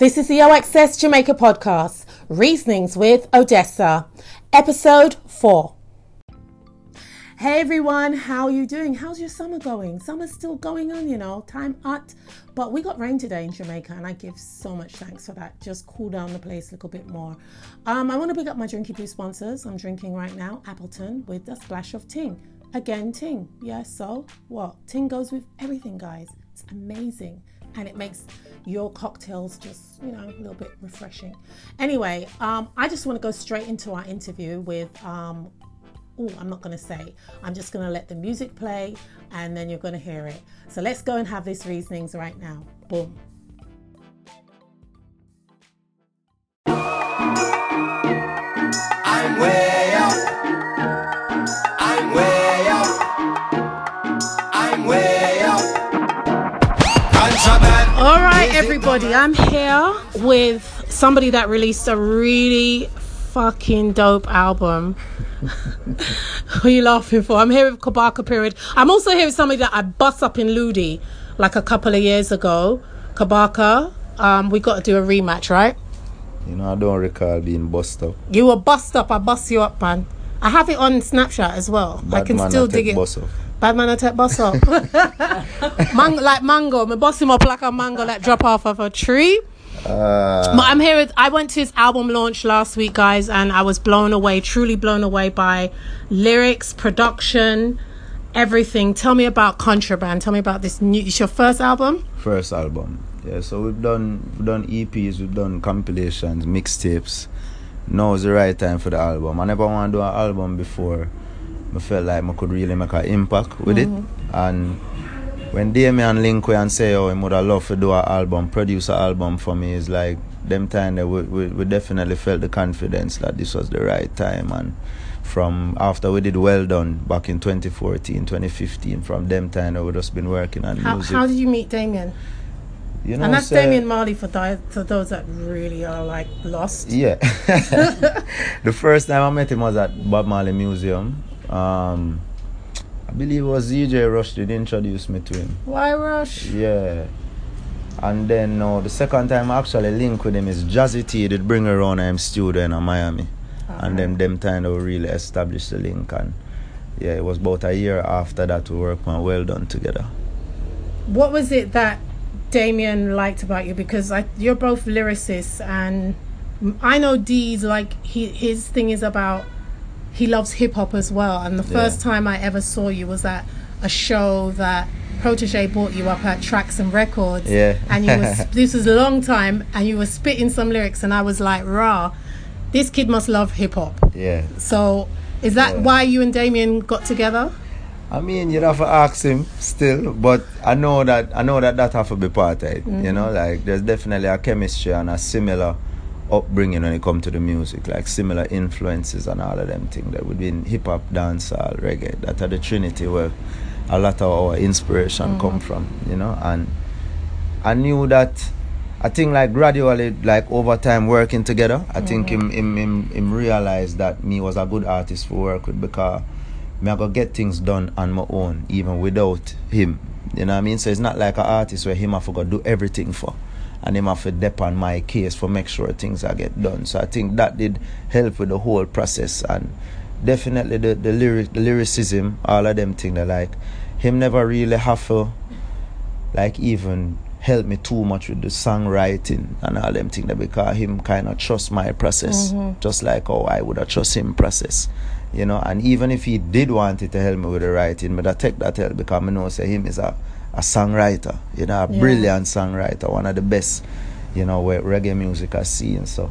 This is the OXS Jamaica podcast, Reasonings with Odessa, episode 4. Hey everyone, how are you doing? How's your summer going? Summer's still going on, you know, time out. But we got rain today in Jamaica, and I give so much thanks for that. Just cool down the place a little bit more. Um, I want to pick up my Drinky Blue sponsors. I'm drinking right now Appleton with a splash of Ting. Again, Ting. Yeah, so what? Ting goes with everything, guys. It's amazing and it makes your cocktails just you know a little bit refreshing. Anyway um, i just want to go straight into our interview with um, oh i'm not going to say. I'm just going to let the music play and then you're going to hear it. So let's go and have these reasonings right now. Boom. I'm everybody, I'm here with somebody that released a really fucking dope album. Who are you laughing for? I'm here with Kabaka Pyramid. I'm also here with somebody that I bust up in Ludi like a couple of years ago. Kabaka, um, we got to do a rematch, right? You know, I don't recall being bust up. You were bust up. I bust you up, man. I have it on Snapchat as well. I can man, still I dig it. Bad man, I take bus up. Man- like mango. Me bust him up like a mango that drop off of a tree. Uh, But I'm here. With, I went to his album launch last week, guys, and I was blown away, truly blown away by lyrics, production, everything. Tell me about Kontraband. Tell me about this new. It's your first album. first album. Yeah, so we've done we've done EPs, we've done compilations, mixtapes. Now is the right time for the album. I never want to do an album before. I felt like I could really make an impact with it. Mm-hmm. And when Damian link we and say, oh, he would have loved to do an album, produce an album for me, it's like them time that we, we, we definitely felt the confidence that this was the right time. And from after we did Well Done back in 2014, 2015, from them time that we just been working on How, music. how did you meet Damian? you know, And that's say- Damian Marley for, di- for those that really are like lost. Yeah. the first time I met him was at Bob Marley Museum. Um, I believe it was DJ Rush that introduced me to him. Why rush? Yeah. And then no, the second time I actually link with him is Jazzy T did bring her around him studio in Miami. And then them time they really established the link and yeah, it was about a year after that we worked on Well Done together. What was it that Damian liked about you? Because I, you're both lyricists, and I know D's like he his thing is about he loves hip hop as well. And the Yeah. first time I ever saw you was at a show that Protoje brought you up at Tracks and Records. Yeah. and you was this was a long time, and you were spitting some lyrics, and I was like, "Rah, this kid must love hip hop." Yeah. So. Is that Yeah. why you and Damian got together? I mean, you'd have to ask him still, but I know that I know that that have to be part of it. You mm-hmm. know, like there's definitely a chemistry and a similar upbringing when it comes to the music, like similar influences and all of them things that within hip hop, dancehall, reggae. That are the trinity where a lot of our inspiration mm-hmm. come from. You know, and I knew that. I think like gradually, like over time working together, I think mm-hmm. him, him him him realized that me was a good artist to work with because me I go get things done on my own, even without him. You know what I mean? So it's not like an artist where him I to go do everything for. And him have to dep on my case for make sure things are get done. So I think that did help with the whole process and definitely the, the lyric the lyricism, all of them things that like him never really have to like even help me too much with the songwriting and all them things that because him kind of trust my process mm-hmm. just like how I would have trust him process you know and even if he did want it to help me with the writing but I take that help because I know say him is a, a songwriter you know a Yeah. brilliant songwriter one of the best you know where reggae music I see and so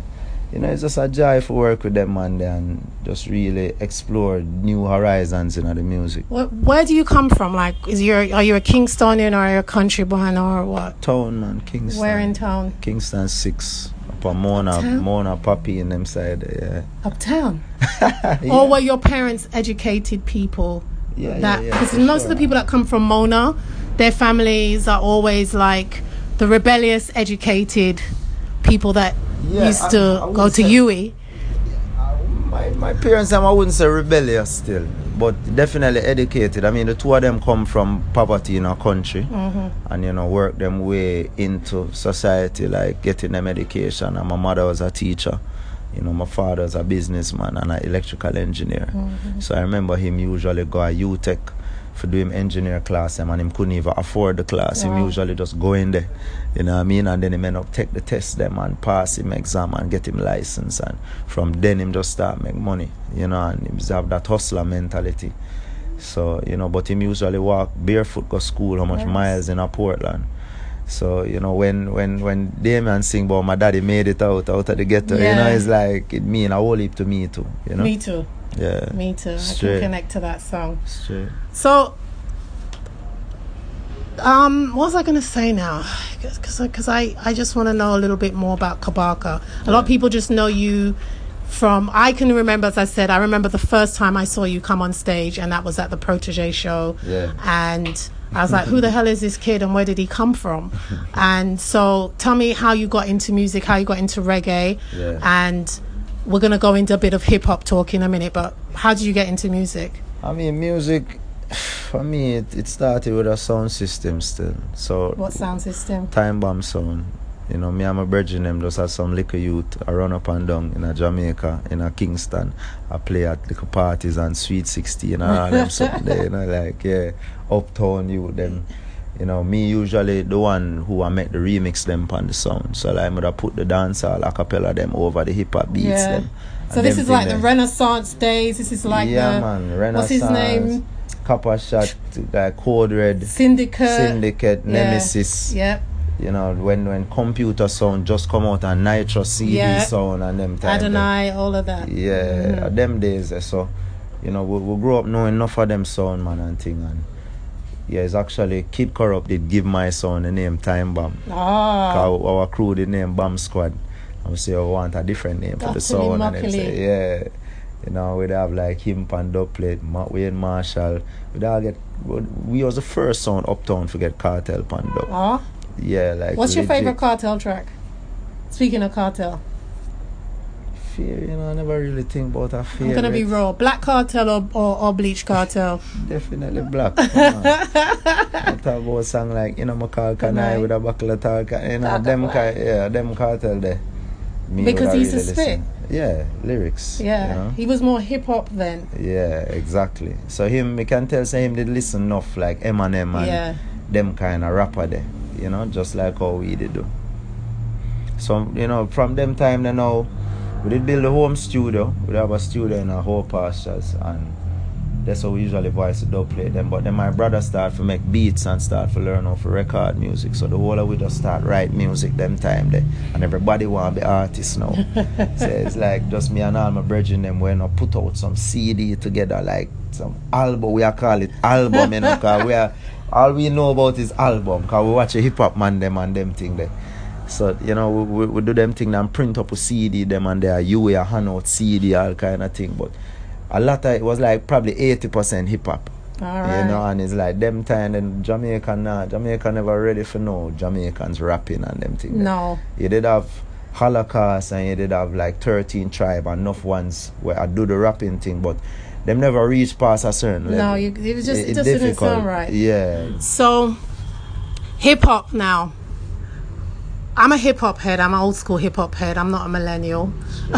you know it's just a joy to work with them and then just really explore new horizons in the music Where, where do you come from? Like, is you are you a Kingstonian or are you a country boy or what? town man Kingston Where in town? Kingston six upon Mona Uptown? Mona Poppy in them side yeah. Uptown. yeah. Or were your parents educated people? yeah, That yeah, yeah, because most of the people that come from Mona, their families are always like the rebellious, educated people that Yeah, used I- to I go to say- UE. my, my parents I wouldn't say rebellious still but definitely educated. I mean, the two of them come from poverty in our country, Mm-hmm. and you know, work them way into society, like getting them education. And my mother was a teacher. You know, my father was a businessman and an electrical engineer. Mm-hmm. So I remember him usually go a UTech for doing engineer class eh, him and him couldn't even afford the class. Him Wow. usually just go in there. You know what I mean? And then him end up take the test them and pass him exam and get him license and from then him just start make money. You know, and him have that hustler mentality. So, you know, but him usually walk barefoot go school how much Nice. miles in a Portland. So, you know, when when when Damian sing about my daddy made it out out of the ghetto, you know, it's like it mean a whole heap to me too. You know? Me too. Yeah. Me too. I can connect to that song. Straight. So, um, what was I going to say now? Because I, I just want to know a little bit more about Kabaka. A lot of people just know you from. I can remember, as I said, I remember the first time I saw you come on stage, and that was at the Protoje show. Yeah. And I was like, who the hell is this kid, and where did he come from? and so, tell me how you got into music, how you got into reggae, Yeah. and we're going to go into a bit of hip hop talk in a minute. But how did you get into music? I mean, music for me it, it started with a sound system still. So What sound system? time bomb sound. You know, me and my brethren them just had some little youth. I run up and down in a Jamaica, in a Kingston. I play at little parties and Sweet 16 and all them something there, you know, like yeah, uptown youth them. You know, me usually the one who I make the remix them on the sound. So like I put the dancehall a cappella them over the hip hop beats Yeah. them. So this is like the them. Renaissance days. This is like yeah, the man. Renaissance. what's his name? Copper Shot, like Code Red, Syndicate. Syndicate, Yeah. Nemesis. Yep. You know, when when computer sound just come out and Nitro CD Yeah. sound and them them. Adonai, all of that. Yeah, Mhm. them days. So, you know, we, we grew up knowing enough of them sound, man, and thing. And yeah, it's actually Kid Corrupt did give my son the name Time Bomb. Ah. Cause our crew the name Bomb Squad. I would say I want a different name for the sound. And say, yeah. You know, we'd have like him Ma- Wayne Marshall. We'd all get, we was the first sound uptown to get Kartel pan dub. Ah. Yeah, like. What's your favorite Kartel track? Speaking of Kartel, Fear, you know, I never really think about a fear. I'm gonna be raw. Black Kartel or, or, or bleach Kartel? Definitely black. I talk about song like, you know, my call can I Right. with a buckle of talk. You know, them, about ca- yeah, them Kartel there. Me Because would he used to spit. Yeah, lyrics. Yeah. You know? He was more hip hop then. Yeah, exactly. So him, we can tell say him did listen enough like Eminem and Yeah. them kind of rapper there. You know, just like how we did do. So you know, from them time then now, we did build a home studio. We have a studio in our whole pastures and that's how we usually voice the dub play them. But then my brother start to make beats and start to learn how to record music. So the whole of we just start write music them time there. And everybody want to be artists now. so it's like just me and all my brethren them when I put out some CD together like some album we are call it album you know cause we are all we know about is album cause we watch a hip hop man them and them thing there. So you know we, we, we do them thing and print up a CD them and there you a hand out CD all kind of thing but a lot of it was like probably 80% hip hop. Right. You know, and it's like them time and Jamaica nah, Jamaica never ready for no Jamaicans rapping and them thing. No. You did have Holocaust and you did have like 13 tribe and enough ones where I do the rapping thing, but them never reach past a certain level. No, you, it was just it, It- just didn't sound right. Yeah. So, hip hop now. I'm a hip hop head. I'm an old school hip hop head. I'm not a millennial.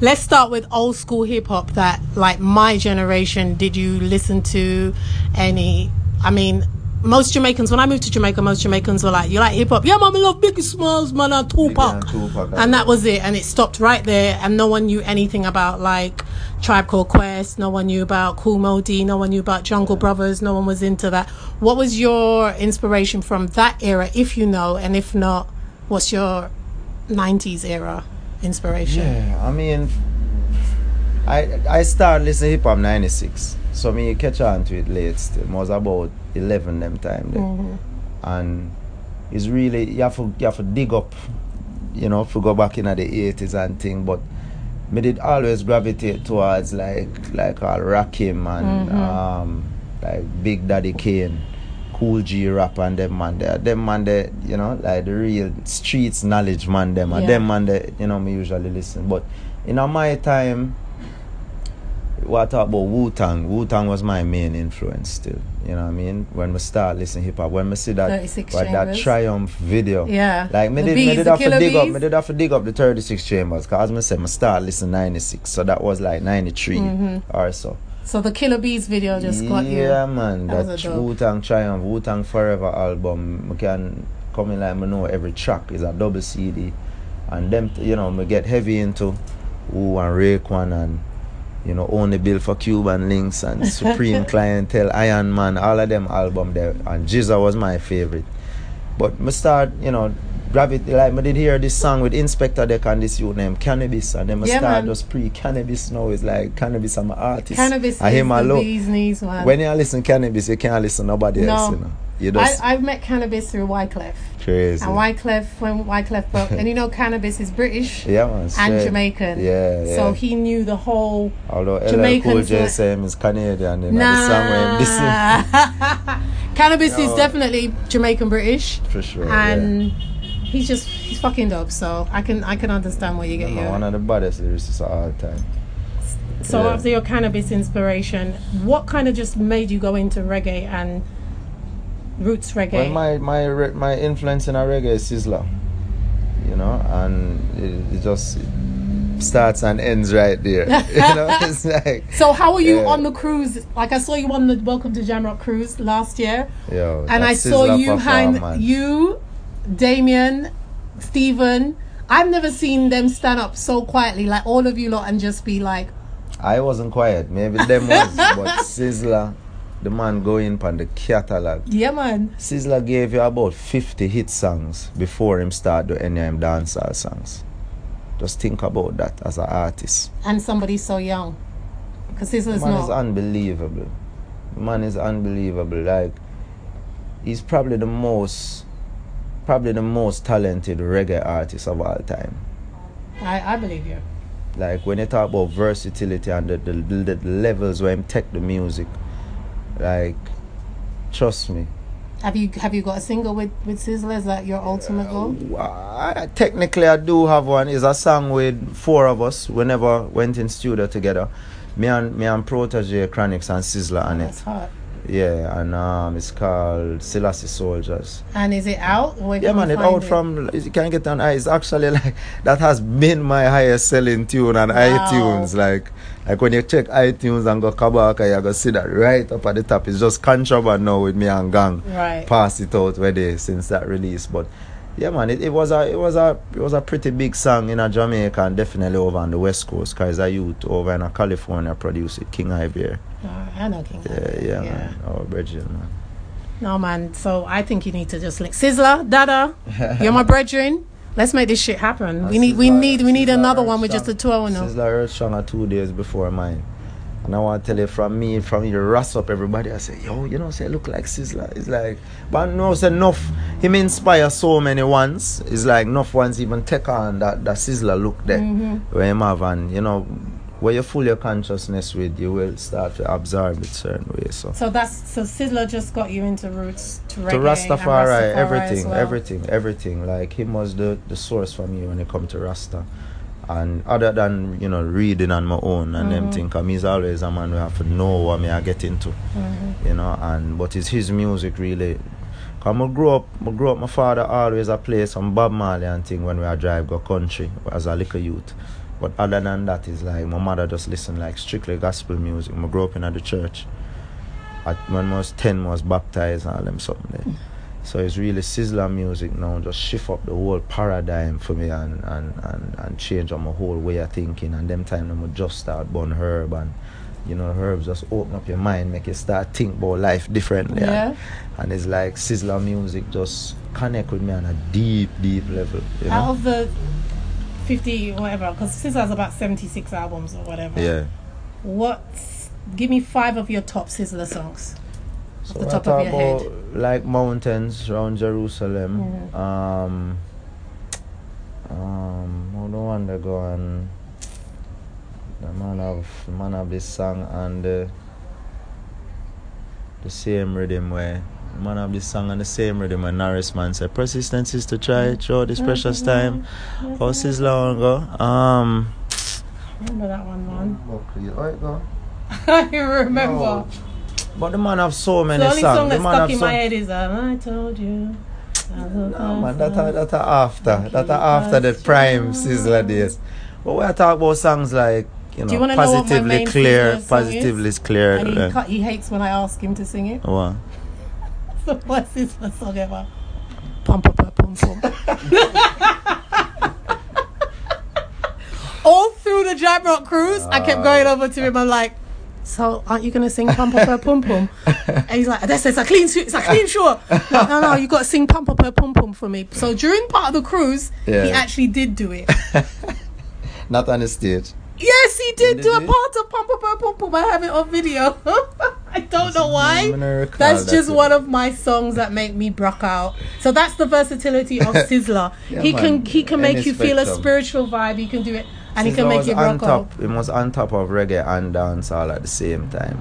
Let's start with old school hip hop that, like my generation, did you listen to any? I mean, most Jamaicans, when I moved to Jamaica, most Jamaicans were like, You like hip hop? Yeah, I love Biggie Smalls, man, and Tupac. and Tupac, And that was it. And it stopped right there. And no one knew anything about, like, Tribe Called Quest. No one knew about Kool Moe Dee. No one knew about Jungle Brothers. No one was into that. What was your inspiration from that era, if you know? And if not, what's your 90s era inspiration? Yeah, I mean, I I started listening hip hop '96, so me catch on to it late. Still, I was about 11 them time there, and it's really you have to you have to dig up, you know, to go back into the 80s and thing. But me did always gravitate towards like like all Rakim and um like Big Daddy Kane. Kool G Rap and them man there. Them man there, you know, like the real streets knowledge man them and Yeah. them man there, you know, me usually listen. But in my time, what I talk about Wu Tang? Wu Tang was my main influence still. You know what I mean? When we start listening hip hop, when we see that 36 what that Triumph video. Yeah. Like me The did, me bees, did have to dig up bees. me did have to dig up the 36 chambers because I said I start listening 96 so that was like 93 Mm-hmm. or so. So the Killer Bees video just got you. yeah man That that, was a dope. Wu Tang Triumph Wu Tang Forever album We can come in like me know every track is a double CD and them you know me get heavy into Wu and Raekwon and you know Only Built 4 Cuban Linx and Supreme Clientele Iron Man all of them album there. And GZA was my favorite. But me start you know gravity like me did hear this song with Inspectah Deck and this youth named Canibus. And then me Yeah, start man. just pre Canibus now. Is like Canibus I'm an artist. Canibus I hear my love bee's knees, man. when you listen Canibus, you can't listen nobody else. You know, you just I, I've met Canibus through Wyclef. crazy. And Wyclef, when Wyclef broke, and you know Canibus is British yeah, man. and. Jamaican. Yeah, yeah. So he knew the whole Although LL Cool J him is Canadian, you know, the song where him listen Nah. Canibus is definitely Jamaican British, for sure. and he's just he's fucking dope. So I can I can understand where you yeah. get Man, one of the baddest lyricists of all time. So yeah. after your Canibus inspiration, what kind of just made you go into reggae and roots reggae? Well, my my re- my influence in a reggae is Sizzla, you know, and it, it just starts and ends right there. you know, it's like so how were you Yeah. on the cruise? Like I saw you on the Welcome to Jamrock cruise last year, yo, and I saw you hang you, Damien, Stephen. I've never seen them stand up so quietly, like all of you lot, and just be like, I wasn't quiet. Maybe them was, but Sizzla, the man going on the catalog. "Yeah, man." Sizzla gave you about 50 hit songs before him start doing any of him dancehall songs. Just think about that as an artist. And somebody so young, because was man is unbelievable. The man is unbelievable. Like he's probably the most probably the most talented reggae artist of all time. I, I believe you. Like when you talk about versatility and the, the, the, the levels where him take the music, like trust me. Have you have you got a single with with Sizzla? Is that your ultimate goal? I, technically, I do have one. It's a song with four of us. We never went in studio together. Me and me and Protoje, Chronixx, and Sizzla on That's it. hot. Yeah, and um, it's called Selassie Souljahz. And is it out? Yeah, man, it out from. You can't get on. It's actually like that has been my highest selling tune on iTunes. Like, like when you check iTunes and go Kabaka, you go see that right up at the top. It's just contraband now with me and Gang. Right. Pass it out where they since that release, but. Yeah, man, it, it was a it was a it was a pretty big song in a Jamaica and definitely over on the West Coast. Cause a youth over in a California produced it, King Ivier. Uh, I know King. Yeah, Ivory, yeah, man. Our brethren, man. No man. So I think you need to just link Sizzla, Dada. You're my brethren. Let's make this shit happen. We need we need we need another one with just the two oh of them. Sizzla Earth Strong are two days before mine. And I want to tell you from me, from you ras up everybody, I say, yo, you know, say look like Sizzla. It's like, but no, say enough. Him inspire so many ones. It's like enough ones even take on that, that Sizzla look there. Mm-hmm. Where him have and, you know, where you full your consciousness with, you will start to absorb it certain way. So. So that's so Sizzla just got you into roots to reggae to and Rastafari, as everything, well. everything, everything. Like him was the, the source for me when it come to Rasta. And other than you know reading on my own and them mm-hmm. thing, cause he's always a man who have to know what me I get into, mm-hmm. you know. And but it's his music really. Cause I grew up, I grew up. My father always a play some Bob Marley and thing when we a drive go country as a little youth. But other than that, is like my mother just listen like strictly gospel music. I grew up in the church. At, when I was 10, I was baptized and all them something there. So it's really Sizzla music now, just shift up the whole paradigm for me and, and, and, and change up my whole way of thinking. And them time I'm just start burn herb and you know, herbs just open up your mind, make you start think about life differently. Yeah. And, and it's like Sizzla music just connect with me on a deep, deep level. You Out of the fifty or whatever, because Sizzla has about seventy six albums or whatever. Yeah. What? Give me five of your top Sizzla songs. So I top of talk your head. about, Like mountains around Jerusalem. Mhm. Um, um, how the one they go and the man of the man of this song and the the same rhythm where man of this song and the same rhythm where Norris man said persistence is to try it through this precious time. How Sizzla one go? Um Remember that one, man. how it go? I remember. No. But the man have so many songs. the only songs. song the that's stuck in so- my head is um, I told you. No, man, that are, that are after. That are after the prime Sizzla days. But we are talking about songs like, you Do you know, know what positively clear, Sizzla is? positively clear. And he, uh, he hates when I ask him to sing it. what? So what's his first song ever? Pump up, up, pump, pump. All through the Jamrock cruise, I kept going over to him. I'm like, so aren't you gonna sing Pump Up Her Pum Pum? And he's like, that's it's a clean shoot. It's a clean shot. No, no, no, you got to sing Pump Up Her Pum Pum for me. So during part of the cruise, he actually did do it. Not on the stage. Yes, he did Did do a part of Pump Up Her Pum Pum. I have it on video. I don't know why. I'm gonna recall That's just one of my songs that make me brock out. So that's the versatility of Sizzla. Yeah, he can he can make you feel a spiritual vibe. He can do it, and he can make you rock out. It was on top of reggae and dancehall at the same time,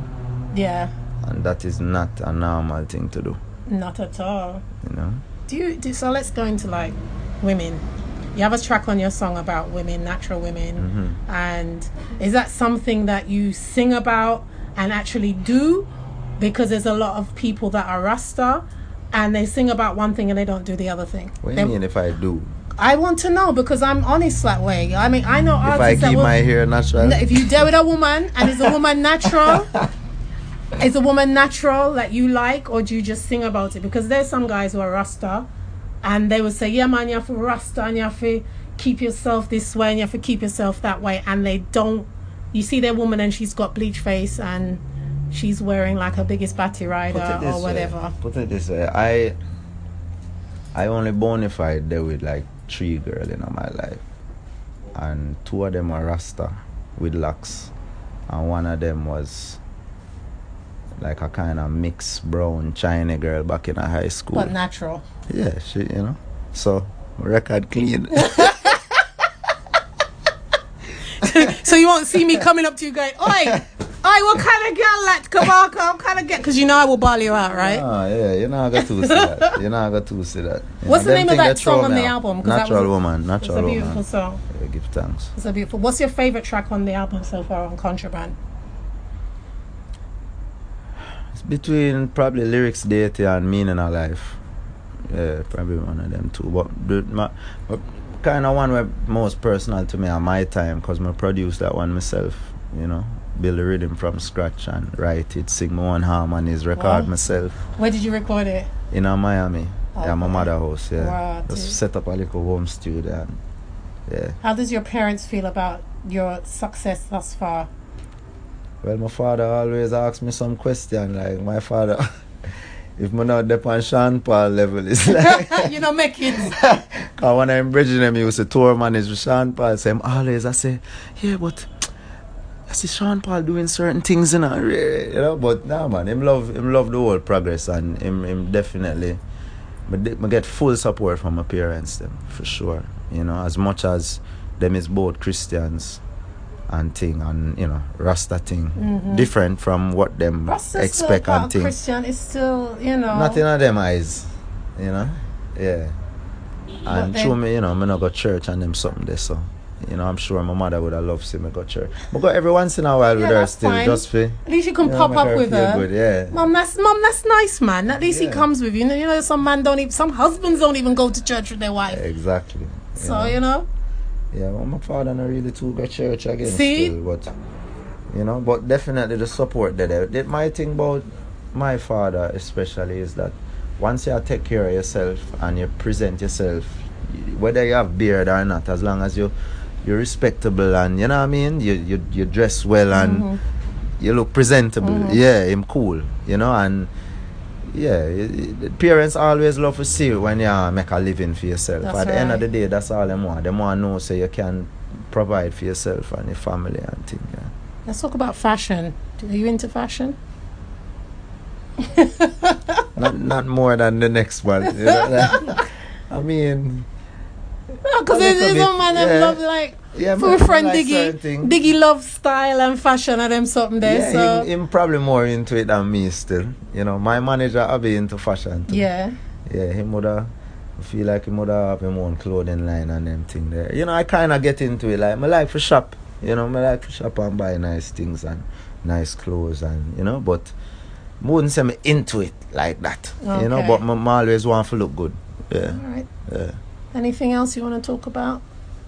Yeah, and that is not a normal thing to do. not at all. You know. Do you? Do, so let's go into like women. You have a track on your song about women, natural women, Mm-hmm. and is that something that you sing about and actually do? Because there's a lot of people that are Rasta, and they sing about one thing and they don't do the other thing. What do They- you mean if I do? I want to know because I'm honest that way. I mean, I know If I keep will, my hair natural? if you dare with a woman and is a woman natural, is a woman natural that you like, or do you just sing about it? Because there's some guys who are Rasta, and they will say, "Yeah, man, you have to Rasta and you have to keep yourself this way and you have to keep yourself that way," and they don't. You see their woman and she's got bleach face and she's wearing like her biggest batty rider Put it this or whatever. Way. Put it this way. I I only bona fide there with like three girls in my life. And two of them are Rasta with locks. And one of them was like a kind of mixed brown China girl back in a high school. But natural. yeah, she you know. So record clean. so you won't see me coming up to you going, "Oi, oi, what kind of girl like Kabaka? What kind of girl?" Because you know I will ball you out, right? Ah, yeah, you know I got to see that. You're not gonna to see that. You What's know, the name of that song on the album? album? 'Cause that Natural was a- woman, It's a beautiful woman. song. Yeah, give thanks. It's a beautiful. What's your favorite track on the album so far on Kontraband? It's between probably lyrics, deity, and meaning of life. Yeah, probably one of them two. But my, kind of one where most personal to me at my time, cause I produced that one myself. You know, build the rhythm from scratch and write it, sing my own harmonies, record Wow. myself Where did you record it? in a Miami. Yeah, my mother house. Yeah, Wow, just set up a little home studio. And, yeah. How does your parents feel about your success thus far? Well, my father always asks me some question. Like my father, if me not up on Sean Paul level, it's like. you know, make it. Cause when I'm bridging him, he used to tour manage with Sean Paul. So him always I say, yeah, but I see Sean Paul doing certain things, you know, you know. But nah, man, him love him love the whole progress, and him him definitely. But de- get full support from my parents, them for sure. You know, as much as them is both Christians and thing, and you know, Rasta thing, different from what them Mm-hmm. Expect and thing. Christian. is still, you know. Nothing of them eyes, you know. Yeah. And then- show me, you know, me not go church and them something there, so you know, I'm sure my mother would have loved to see me go church. But go every once in a while Yeah, with her still, fine. just for At least you can you know, pop up her with her. Good, yeah. Mom, that's mom, that's nice, man. At least he comes with you. You know, you know, some man don't even, some husbands don't even go to church with their wife. Exactly. you So know. you know, Yeah, well, my father not really too go church again. See? Still, but you know, but definitely the support there. The- My thing about my father especially is that once you take care of yourself and you present yourself, whether you have beard or not, as long as you you're respectable and you know what I mean, you you, you dress well and Mhm. you look presentable. Mhm. Yeah, him cool. You know and. Yeah, parents always love to see when you make a living for yourself. That's At the end of the day, that's all them want. Them want to know so you can provide for yourself and your family and things. Yeah. let's talk about fashion. Are you into fashion? not not more than the next one. You know, I mean, No, because A there's, little some man that yeah. love like yeah, friend like Diggy. Diggy love style and fashion and them something there. yeah, so him, him probably more into it than me still. You know, my manager I be into fashion too. yeah. Yeah, him woulda feel like him woulda have him own clothing line and them thing there. You know, I kinda get into it like my like for shop. You know, my like for shop and buy nice things and nice clothes and you know, but wouldn't say me into it like that. You know, Okay. but I always want to look good. Yeah. All right. Yeah. Anything else you want to talk about?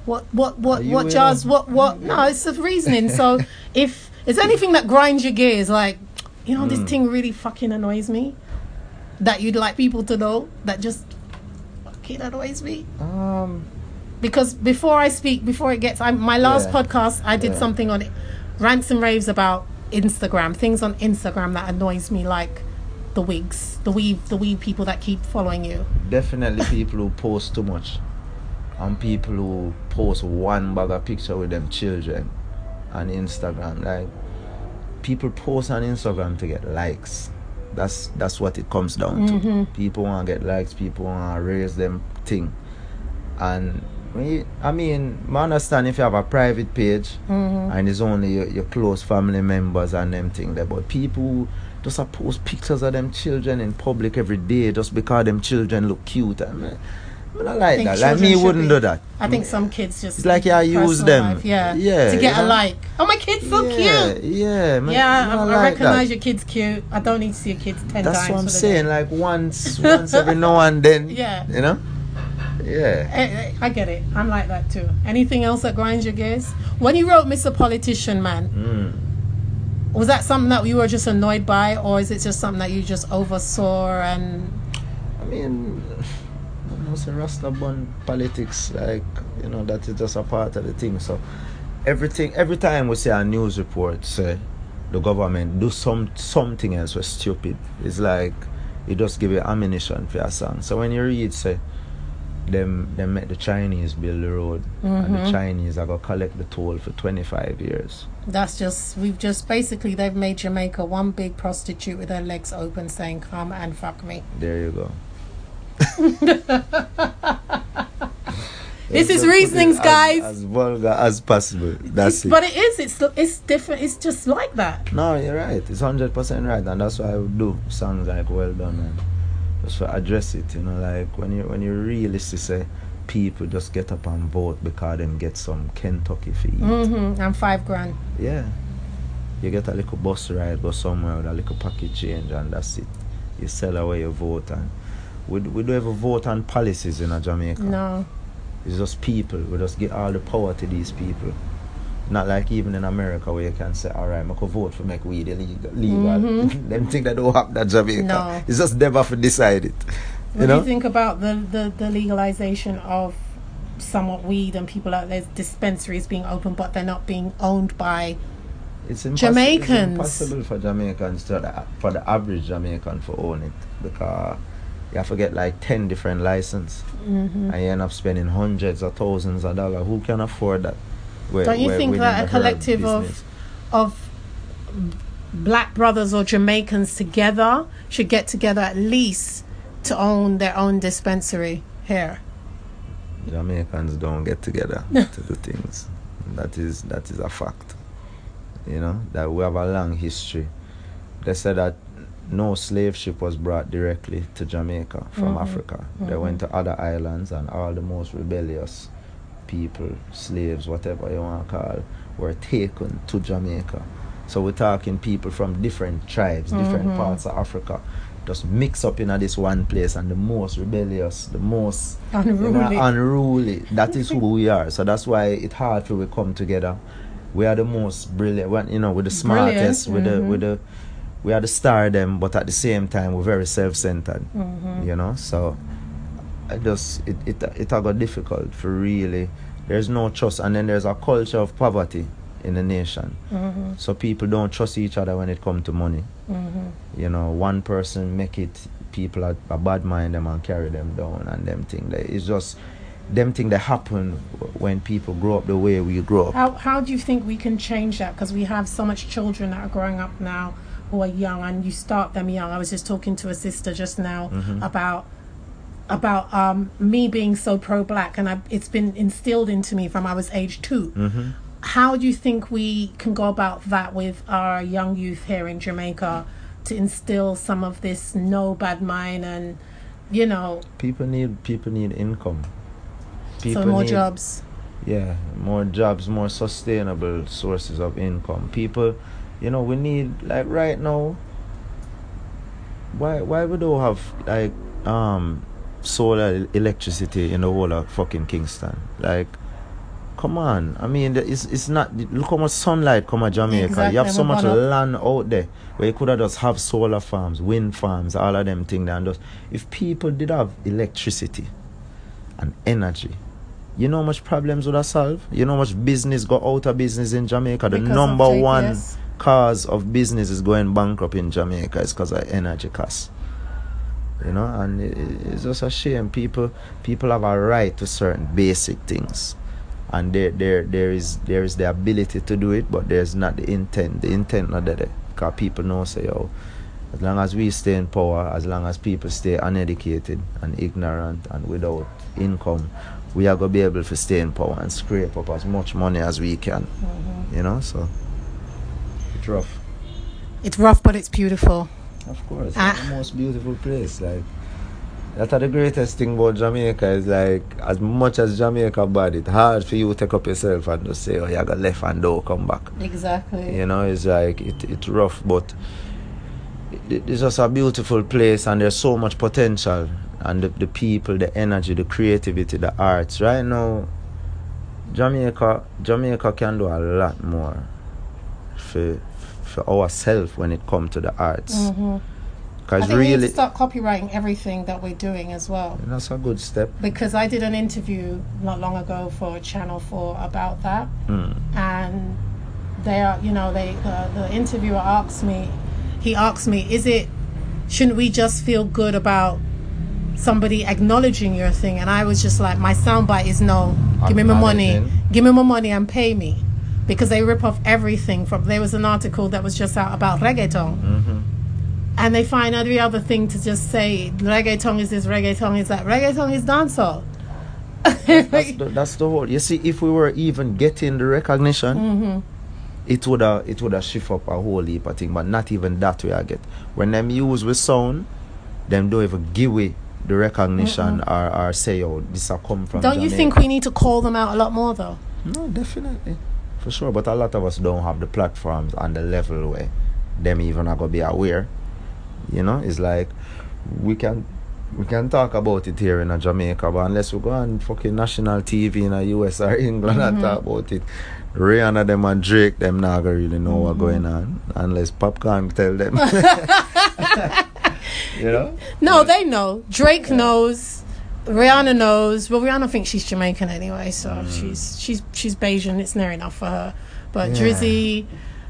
What what what Are what in jars? What what? No, it's the reasoning. So if is there anything that grinds your gears, like you know, Hmm. this thing really fucking annoys me, that you'd like people to know that just fucking annoys me. Um Because before I speak, before it gets, I, my last Yeah. podcast, I did Yeah. something on it, rants and raves about Instagram, things on Instagram that annoys me, like the wigs, the weave, the weave people that keep following you. definitely people who post too much and people who post one bag of picture with them children on Instagram. Like people post on Instagram to get likes. That's that's what it comes down to. Mm-hmm. People want to get likes. People want to raise them thing. And we, I mean, I understand if you have a private page mm-hmm. and it's only your, your close family members and them thing there, but people just post pictures of them children in public every day just because them children look cute. I mean, I like that. Like me wouldn't be- do that. I think some kids just It's like, yeah, personal use them. life, yeah, Yeah, to get you a like. Oh, my kid's so yeah, cute. Yeah, man, Yeah, I I, I like recognize that. your kid's cute. I don't need to see your kids ten That's times. what I'm saying. day. Like once, once every now and then. Yeah. You know. Yeah. Eh, eh, I get it. I'm like that too. Anything else that grinds your gears? When you wrote Mr. Politician, man, Mm. was that something that you were just annoyed by, or is it just something that you just oversaw and I mean, I was a Rasta bun politics, like you know, that is just a part of the thing. So everything, every time we see a news report say the government do some something else was stupid, it's like it just give you ammunition for your song. So when you read say them them make the Chinese build the road and the mm-hmm. Chinese are gonna collect the toll for 25 years. that's just we've just basically they've made Jamaica one big prostitute with her legs open saying come and fuck me. There you go. This is Just put it reasonings, as- guys. As, vulgar as possible. That's it. But it is. It's it's different. It's just like that. No, you're right. It's hundred percent right, and that's why I would do songs like "Well Done" and just to address it. You know, like when you when you realistically say people just get up and vote because them get some Kentucky fee. Mm-hmm. And five grand. Yeah, you get a little bus ride, go somewhere with a little pocket change, and that's it. You sell away your vote, and we we don't ever vote on policies in Jamaica. No. It's just people. We just give all the power to these people. Not like even in America where you can say, all right, I could vote for make weed illegal. legal. them think that don't happen in Jamaica. Mm-hmm. No. It's just never for decide it. What You do you think about the, the, the legalization of somewhat weed and people out there's dispensaries being open but they're not being owned by It's Jamaicans. It's impossible for Jamaicans to the, for the average Jamaican to own it because you have to get like ten different license Mm-hmm. and you end up spending hundreds of thousands of dollars. Who can afford that? Where- Don't you think that a collective of of black brothers or Jamaicans together should get together at least to own their own dispensary here? Jamaicans don't get together to do things. That is that is a fact. You know that we have a long history. They said that no slave ship was brought directly to Jamaica from mm-hmm. Africa. They mm-hmm. went to other islands, and all the most rebellious people, slaves, whatever you want to call, were taken to Jamaica. So we're talking people from different tribes, different mm-hmm. parts of Africa, just mix up in this one place, and the most rebellious, the most you know, Unruly. unruly. That is who we are. So that's why it's hard for we come together. We are the most brilliant, you know, with the smartest, with the with mm-hmm. the we are the star them, but at the same time we're very self-centered. Mm-hmm. You know, so I just it it it got difficult for really. There's no trust, and then there's a culture of poverty in the nation. So people don't trust each other when it comes to money. You know, one person make it, people are, are bad mind them and carry them down, and them thing. It's just them thing that happen when people grow up the way we grow up. How how do you think we can change that? Because we have so much children that are growing up now who are young, and you start them young. I was just talking to a sister just now Mm-hmm. about about um, me being so pro black, and I, it's been instilled into me from I was age 2 Mm-hmm. How do you think we can go about that with our young youth here in Jamaica to instill some of this no bad mind and you know People need people need income. so more need- jobs? Yeah, more jobs, more sustainable sources of income. People, you know, we need like right now. Why why we don't have like um solar electricity in the whole of fucking Kingston? Like, come on. I mean, it's it's not. Look how much sunlight come at Jamaica. Exactly, You have so much land out there where you could have just have solar farms, wind farms, all of them things. And just if people did have electricity and energy. You know how much problems would have solved? You know how much business got out of business in Jamaica? The Because number one cause of business is going bankrupt in Jamaica is because of energy costs. You know, and it, it's just a shame. People people have a right to certain basic things, and there there there is there is the ability to do it, but there's not the intent. The intent not there because people know say yo. As long as we stay in power, as long as people stay uneducated and ignorant and without income, we are gonna be able to stay in power and scrape up as much money as we can. Mm-hmm. You know, so it's rough. It's rough, but it's beautiful. Of course, Ah. it's the most beautiful place. Like that's the greatest thing about Jamaica is like as much as Jamaica bad, it's hard for you to take up yourself and just say, oh, you got left and don't come back. Exactly. You know, it's like it, it's rough, but it, it's just a beautiful place, and there's so much potential, and the, the people, the energy, the creativity, the arts. Right now, Jamaica, Jamaica can do a lot more for for ourselves when it comes to the arts, Mm-hmm. I because think we need really, to start copywriting everything that we're doing as well. that's a good step. Because I did an interview not long ago for Channel 4 about that. Mm. and they are you know they the, the interviewer asked me he asked me is it shouldn't we just feel good about somebody acknowledging your thing and i was just like my soundbite is no give me my money give me my money and pay me because they rip off everything from there was an article that was just out about reggaeton Mm-hmm. and they find every other thing to just say reggaeton is this reggaeton is that reggaeton is dancehall That's the, that's the whole. You see, if we were even getting the recognition, Mm-hmm. it would have it would have shift up a whole heap of thing. But not even that way I get. When them use with sound, them don't even give away the recognition or, or say, oh, this a come from. don't you think we need to call them out a lot more though No, definitely, for sure. But a lot of us don't have the platforms and the level where them even are gonna be aware. You know, it's like we can we can talk about it here in Jamaica, but unless we go on fucking national TV in the US or England and mm-hmm. talk about it, Rihanna them and Drake them not gonna really know what mm-hmm. going on unless Popcorn tell them. you know? No, they know. Drake knows. Rihanna knows. Well, Rihanna thinks she's Jamaican anyway, so she's she's she's Bajan. It's near enough for her. But Yeah. Drizzy,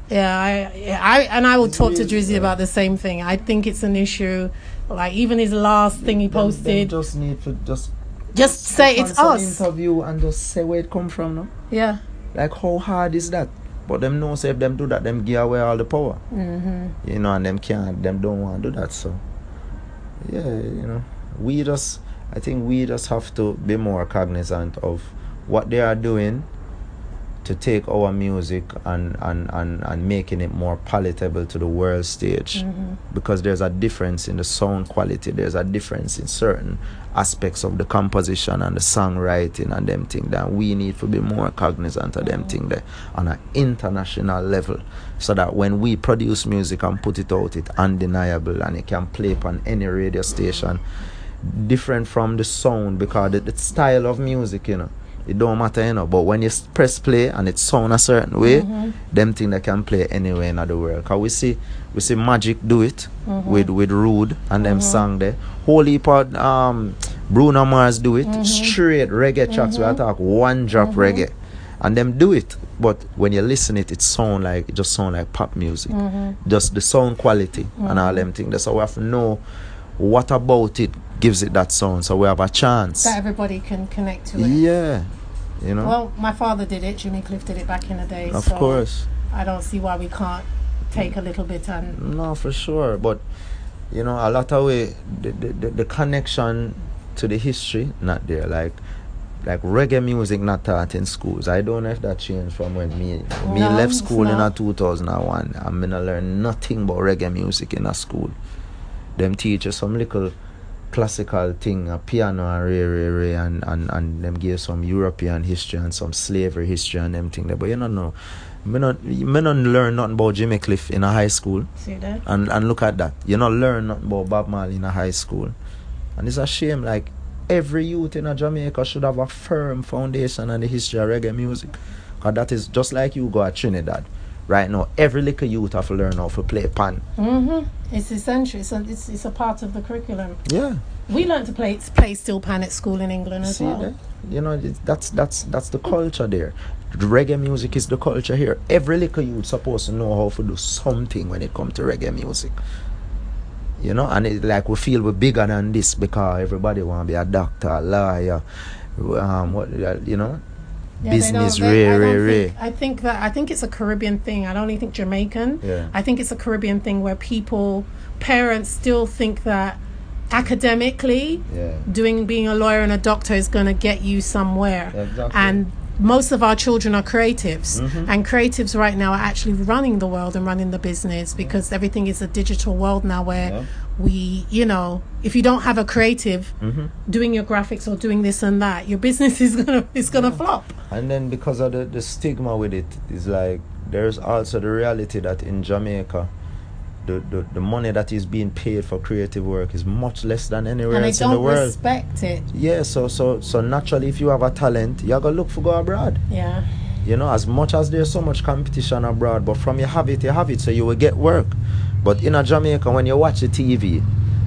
yeah, I, yeah, I and I will talk to Drizzy, about the same thing. I think it's an issue. Like even his last thing he Them- them posted, just need to just just say it's us. interview and just say where it come from no? Yeah. Like how hard is that? But them know say if them do that, them give away all the power. Mm-hmm. You know, and them can't, them don't want to do that. So, yeah, you know, we just, I think we just have to be more cognizant of what they are doing to take our music and and and, and making it more palatable to the world stage. Mm-hmm. because there's a difference in the sound quality there's a difference in certain aspects of the composition and the songwriting and them thing that we need to be more cognizant of them thing there on an international level. So that when we produce music and put it out it's undeniable and it can play on any radio station different from the sound because the, the style of music you know it don't matter you know. But when you press play and it sound a certain way mm-hmm. them thing that can play anywhere in the world. Cause we see we see magic do it mm-hmm. with with rude and them mm-hmm. song there. Holy part um bruno mars do it. Straight reggae tracks. We are talk one drop reggae. And them do it. But when you listen it it sound like it just sound like pop music. Just the sound quality and all them things that's how we have to know what about it gives it that sound so we have a chance That everybody can connect to it. yeah you know Well, my father did it. Jimmy Cliff did it back in the day. of so course I don't see why we can't take a little bit and no for sure but you know a lot of way the, the, the, connection to the history not there like like reggae music not taught in schools i don't know if that changed from when me me No, left school in a not. 2001 i'm gonna learn nothing but reggae music in a school them teachers some little classical thing, a piano and re, re, re, and, and, and them give some European history and some slavery history and them thing there. But you don't know, Me not, me not learn nothing about Jimmy Cliff in a high school. See that? And and look at that. You not learn nothing about Bob Marley in a high school. And it's a shame, like every youth in a Jamaica should have a firm foundation on the history of reggae music. Cause that is just like you go at Trinidad. Right now, every little youth have to learn how to play pan. Mm-hmm. It's essential. It's a, it's, it's a part of the curriculum. Yeah. We learned to play play steel pan at school in England as See well. that? You know, that's that's that's the culture there. The reggae music is the culture here. Every little youth supposed to know how to do something when it comes to reggae music. You know, and it's like we feel we're bigger than this because everybody want to be a doctor, a lawyer, um, what you know, Yeah, business, don't- they- ray, I ray, don't think- I think that I think it's a Caribbean thing. I don't even think Jamaican. Yeah. I think it's a Caribbean thing where people, parents, still think that academically, Yeah. doing being a lawyer and a doctor is going to get you somewhere. Exactly. And most of our children are creatives, Mm-hmm. and creatives right now are actually running the world and running the business because everything is a digital world now where Yeah. We, you know, if you don't have a creative Mm-hmm. doing your graphics or doing this and that, your business is gonna is gonna flop. And then because of the, the stigma with it, is like there's also the reality that in Jamaica, the, the, the money that is being paid for creative work is much less than anywhere else in the world. respect it. Yeah, so so so naturally, if you have a talent, you gotta look for go abroad. Yeah. You know, as much as there's so much competition abroad, but from you have it, you have it, so you will get work. But in a Jamaica, when you watch the TV,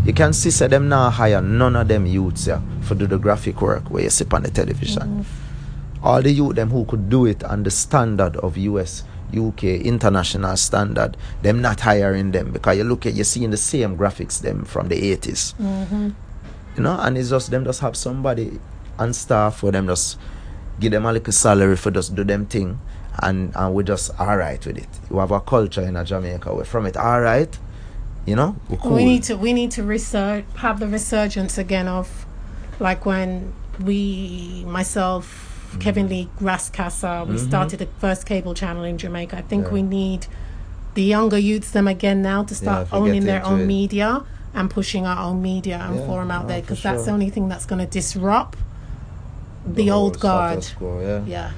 you can see say them now hire none of them youths yeah, for do the graphic work where you sit on the television. Mm-hmm. All the youth them who could do it on the standard of US, UK, international standard, them not hiring them because you look at you seeing the same graphics them from the 80s mm-hmm. you know, and it's just them just have somebody on staff for them just give them a little salary for just do them thing and and we just alright with it. We have a culture in Jamaica where from it alright, you know, we're cool. We need to we need to research have the resurgence again of like when we myself Mm-hmm. Kevin Lee Grascasa we started the first cable channel in Jamaica. I think Yeah. we need the younger youths them again now to start we owning their own it. media and pushing our own media and Yeah, forum out no, there because that's the only thing that's going to disrupt the, whole old guard. yeah. Yeah.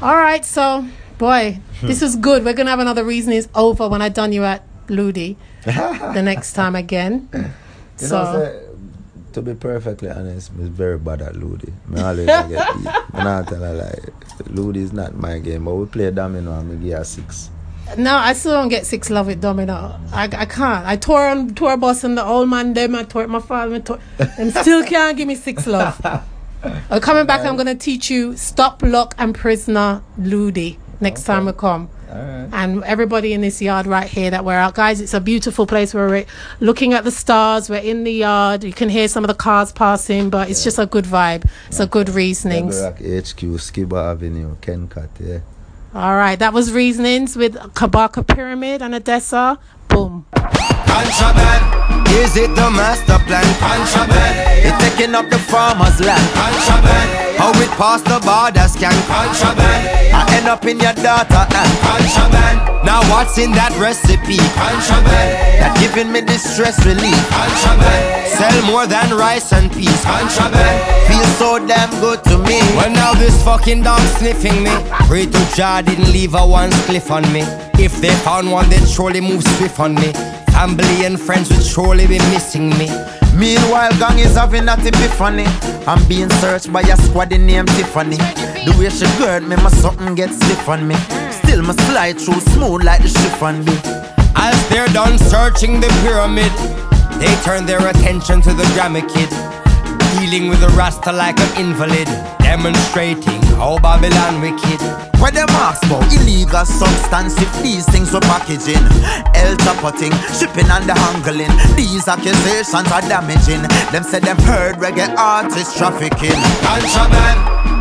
All right, so boy, hmm. this is good. We're gonna have another reason is over when I done you at Ludi the next time again. You so know, say, to be perfectly honest, I'm very bad at Ludi. I always get beat. I'm not tell a lie. Ludi is not my game, but we play domino and we give her six. no, I still don't get six love with Domino. I, I can't. I tour on tour bus and the old man them. I tour my father. I and still can't give me six love. Uh, coming back, I'm gonna teach you stop, lock, and prisoner Ludi next time we come. And everybody in this yard right here that we're out guys it's a beautiful place where we're looking at the stars we're in the yard you can hear some of the cars passing but it's just a good vibe it's a good reasonings Rock HQ, Skiba Avenue, Kencat, yeah. all right that was reasonings with Kabaka Pyramid and Odessa. Boom Contraband, Is it the master plan? contraband, It's taking up the farmer's land. contraband, How it pass the border scan. contraband, I end up in your daughter hand. contraband, Now what's in that recipe? contraband, That giving me distress relief. contraband, Sell more than rice and peas. contraband. Feel so damn good to me. Well now this fucking dog sniffing me. Pray to Jah didn't leave a one cliff on me. If they found one, they'd surely move swift on me. And friends would surely be missing me. Meanwhile, gang is having that epiphany. I'm being searched by a squad named Tiffany. The way she gird me, my something gets stiff on me. Still, my slide through smooth like the chiffon be. As they're done searching the pyramid, they turn their attention to the Grammy kid. Dealing with a rasta like an invalid, demonstrating how Babylon wicked. Where them ask about illegal substance if these things were packaging, El Chapoting, shipping and the handling. These accusations are damaging. Them said them heard reggae artists trafficking. Contraband,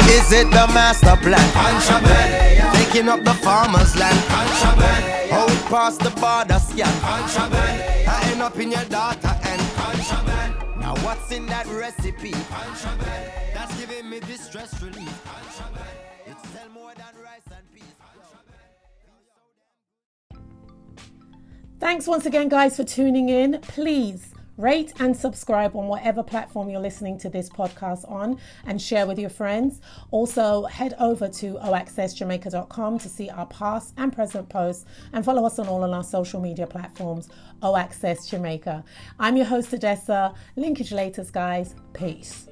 Is it the master plan? contraband, Taking up the farmer's land. contraband, How it past the border scan. contraband, I end up in your data and contraband, now what's in that recipe? That's giving me distress relief. It's sell more than rice and peas. Thanks once again, guys, for tuning in. Please Rate and subscribe on whatever platform you're listening to this podcast on and share with your friends. Also, head over to oaccessjamaica.com to see our past and present posts and follow us on all of our social media platforms, O Access Jamaica. I'm your host, Odessa. Linkage latest, guys. Peace.